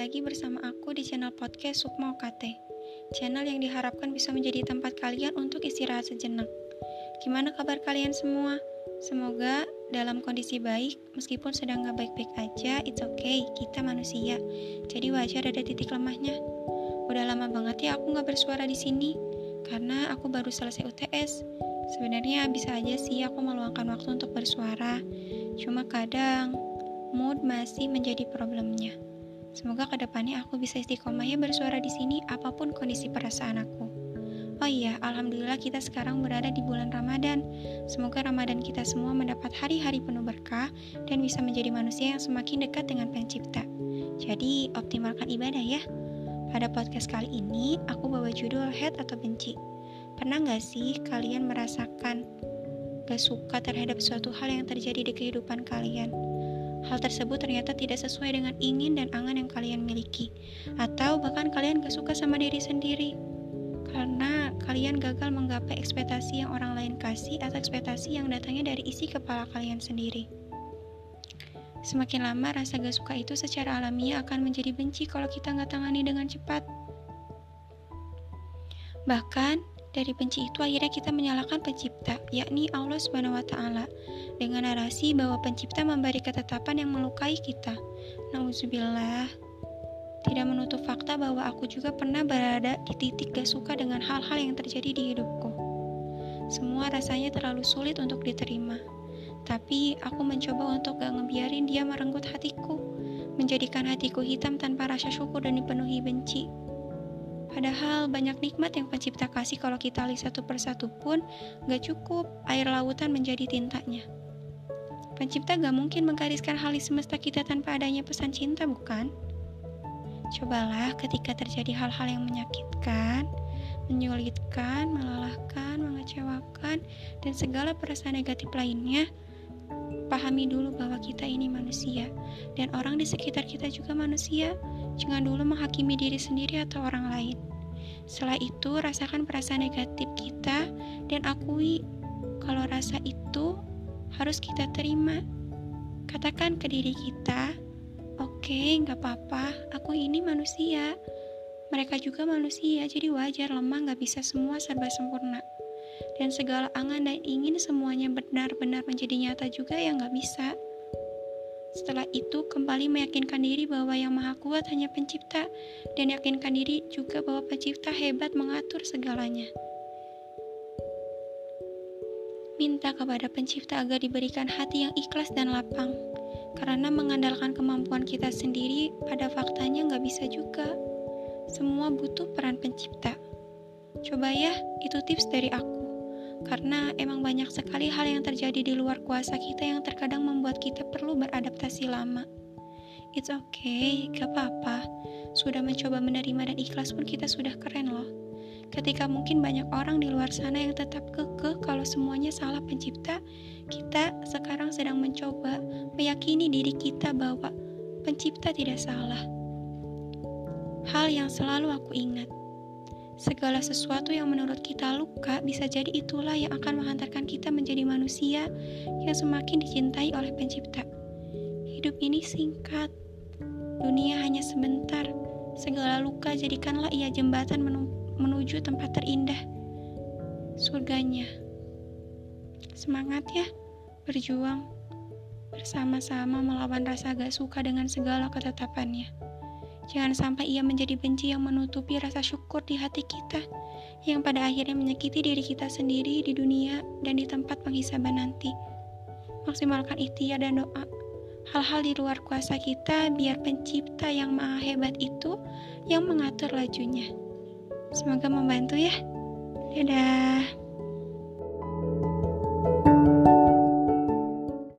channel podcast Sukma OKT. Channel yang diharapkan bisa menjadi tempat kalian untuk istirahat sejenak. Gimana kabar kalian semua? Semoga dalam kondisi baik, meskipun sedang gak baik-baik aja, it's okay, kita manusia. Jadi wajar ada titik lemahnya. Udah lama banget ya aku gak bersuara di sini, karena aku baru selesai UTS. Sebenarnya bisa aja sih aku meluangkan waktu untuk bersuara, cuma kadang mood masih menjadi problemnya. Semoga ke depannya aku bisa istiqomah ya bersuara di sini apa pun kondisi perasaan aku. Oh iya, Alhamdulillah kita sekarang berada di bulan Ramadan. Semoga Ramadan kita semua mendapat hari-hari penuh berkah dan bisa menjadi manusia yang semakin dekat dengan pencipta. Jadi, optimalkan ibadah ya. Pada podcast kali ini, aku bawa judul Head atau Benci. Pernah nggak sih kalian merasakan gak suka terhadap suatu hal yang terjadi di kehidupan kalian? Hal tersebut ternyata tidak sesuai dengan ingin dan angan yang kalian miliki, atau bahkan kalian gak suka sama diri sendiri karena kalian gagal menggapai ekspektasi yang orang lain kasih atau ekspektasi yang datangnya dari isi kepala kalian sendiri. Semakin lama rasa gak suka itu secara alamiah akan menjadi benci kalau kita nggak tangani dengan cepat. Bahkan, dari benci itu akhirnya kita menyalahkan pencipta, yakni Allah Subhanahu wa taala, dengan narasi bahwa pencipta memberi ketetapan yang melukai kita. Nauzubillah. Tidak menutup fakta bahwa aku juga pernah berada di titik gak suka dengan hal-hal yang terjadi di hidupku. Semua rasanya terlalu sulit untuk diterima. Tapi aku mencoba untuk gak ngebiarin dia merenggut hatiku, menjadikan hatiku hitam tanpa rasa syukur dan dipenuhi benci. Padahal banyak nikmat yang pencipta kasih kalau kita lihat satu persatu pun gak cukup air lautan menjadi tintanya. Pencipta gak mungkin menggariskan hal di semesta kita tanpa adanya pesan cinta, bukan? Cobalah ketika terjadi hal-hal yang menyakitkan, menyulitkan, melelahkan, mengecewakan, dan segala perasaan negatif lainnya, pahami dulu bahwa kita ini manusia, dan orang di sekitar kita juga manusia, Jangan dulu menghakimi diri sendiri atau orang lain. Setelah itu, rasakan perasaan negatif kita dan akui kalau rasa itu harus kita terima. Katakan ke diri kita, oke, okay, nggak apa-apa, aku ini manusia. Mereka juga manusia, jadi wajar lemah nggak bisa semua serba sempurna. Dan segala angan dan ingin semuanya benar-benar menjadi nyata juga yang nggak bisa. Setelah itu, kembali meyakinkan diri bahwa yang maha kuat hanya pencipta, dan yakinkan diri juga bahwa pencipta hebat mengatur segalanya. Minta kepada pencipta agar diberikan hati yang ikhlas dan lapang, karena mengandalkan kemampuan kita sendiri pada faktanya nggak bisa juga. Semua butuh peran pencipta. Coba ya, itu tips dari aku karena emang banyak sekali hal yang terjadi di luar kuasa kita yang terkadang membuat kita perlu beradaptasi lama. It's okay, gak apa-apa. Sudah mencoba menerima dan ikhlas pun kita sudah keren loh. Ketika mungkin banyak orang di luar sana yang tetap kekeh kalau semuanya salah pencipta, kita sekarang sedang mencoba meyakini diri kita bahwa pencipta tidak salah. Hal yang selalu aku ingat, Segala sesuatu yang menurut kita luka bisa jadi itulah yang akan menghantarkan kita menjadi manusia yang semakin dicintai oleh pencipta. Hidup ini singkat, dunia hanya sebentar. Segala luka jadikanlah ia jembatan menuju tempat terindah, surganya. Semangat ya, berjuang bersama-sama melawan rasa gak suka dengan segala ketetapannya. Jangan sampai ia menjadi benci yang menutupi rasa syukur di hati kita, yang pada akhirnya menyakiti diri kita sendiri di dunia dan di tempat penghisaban nanti. Maksimalkan ikhtiar dan doa. Hal-hal di luar kuasa kita biar pencipta yang maha hebat itu yang mengatur lajunya. Semoga membantu ya. Dadah.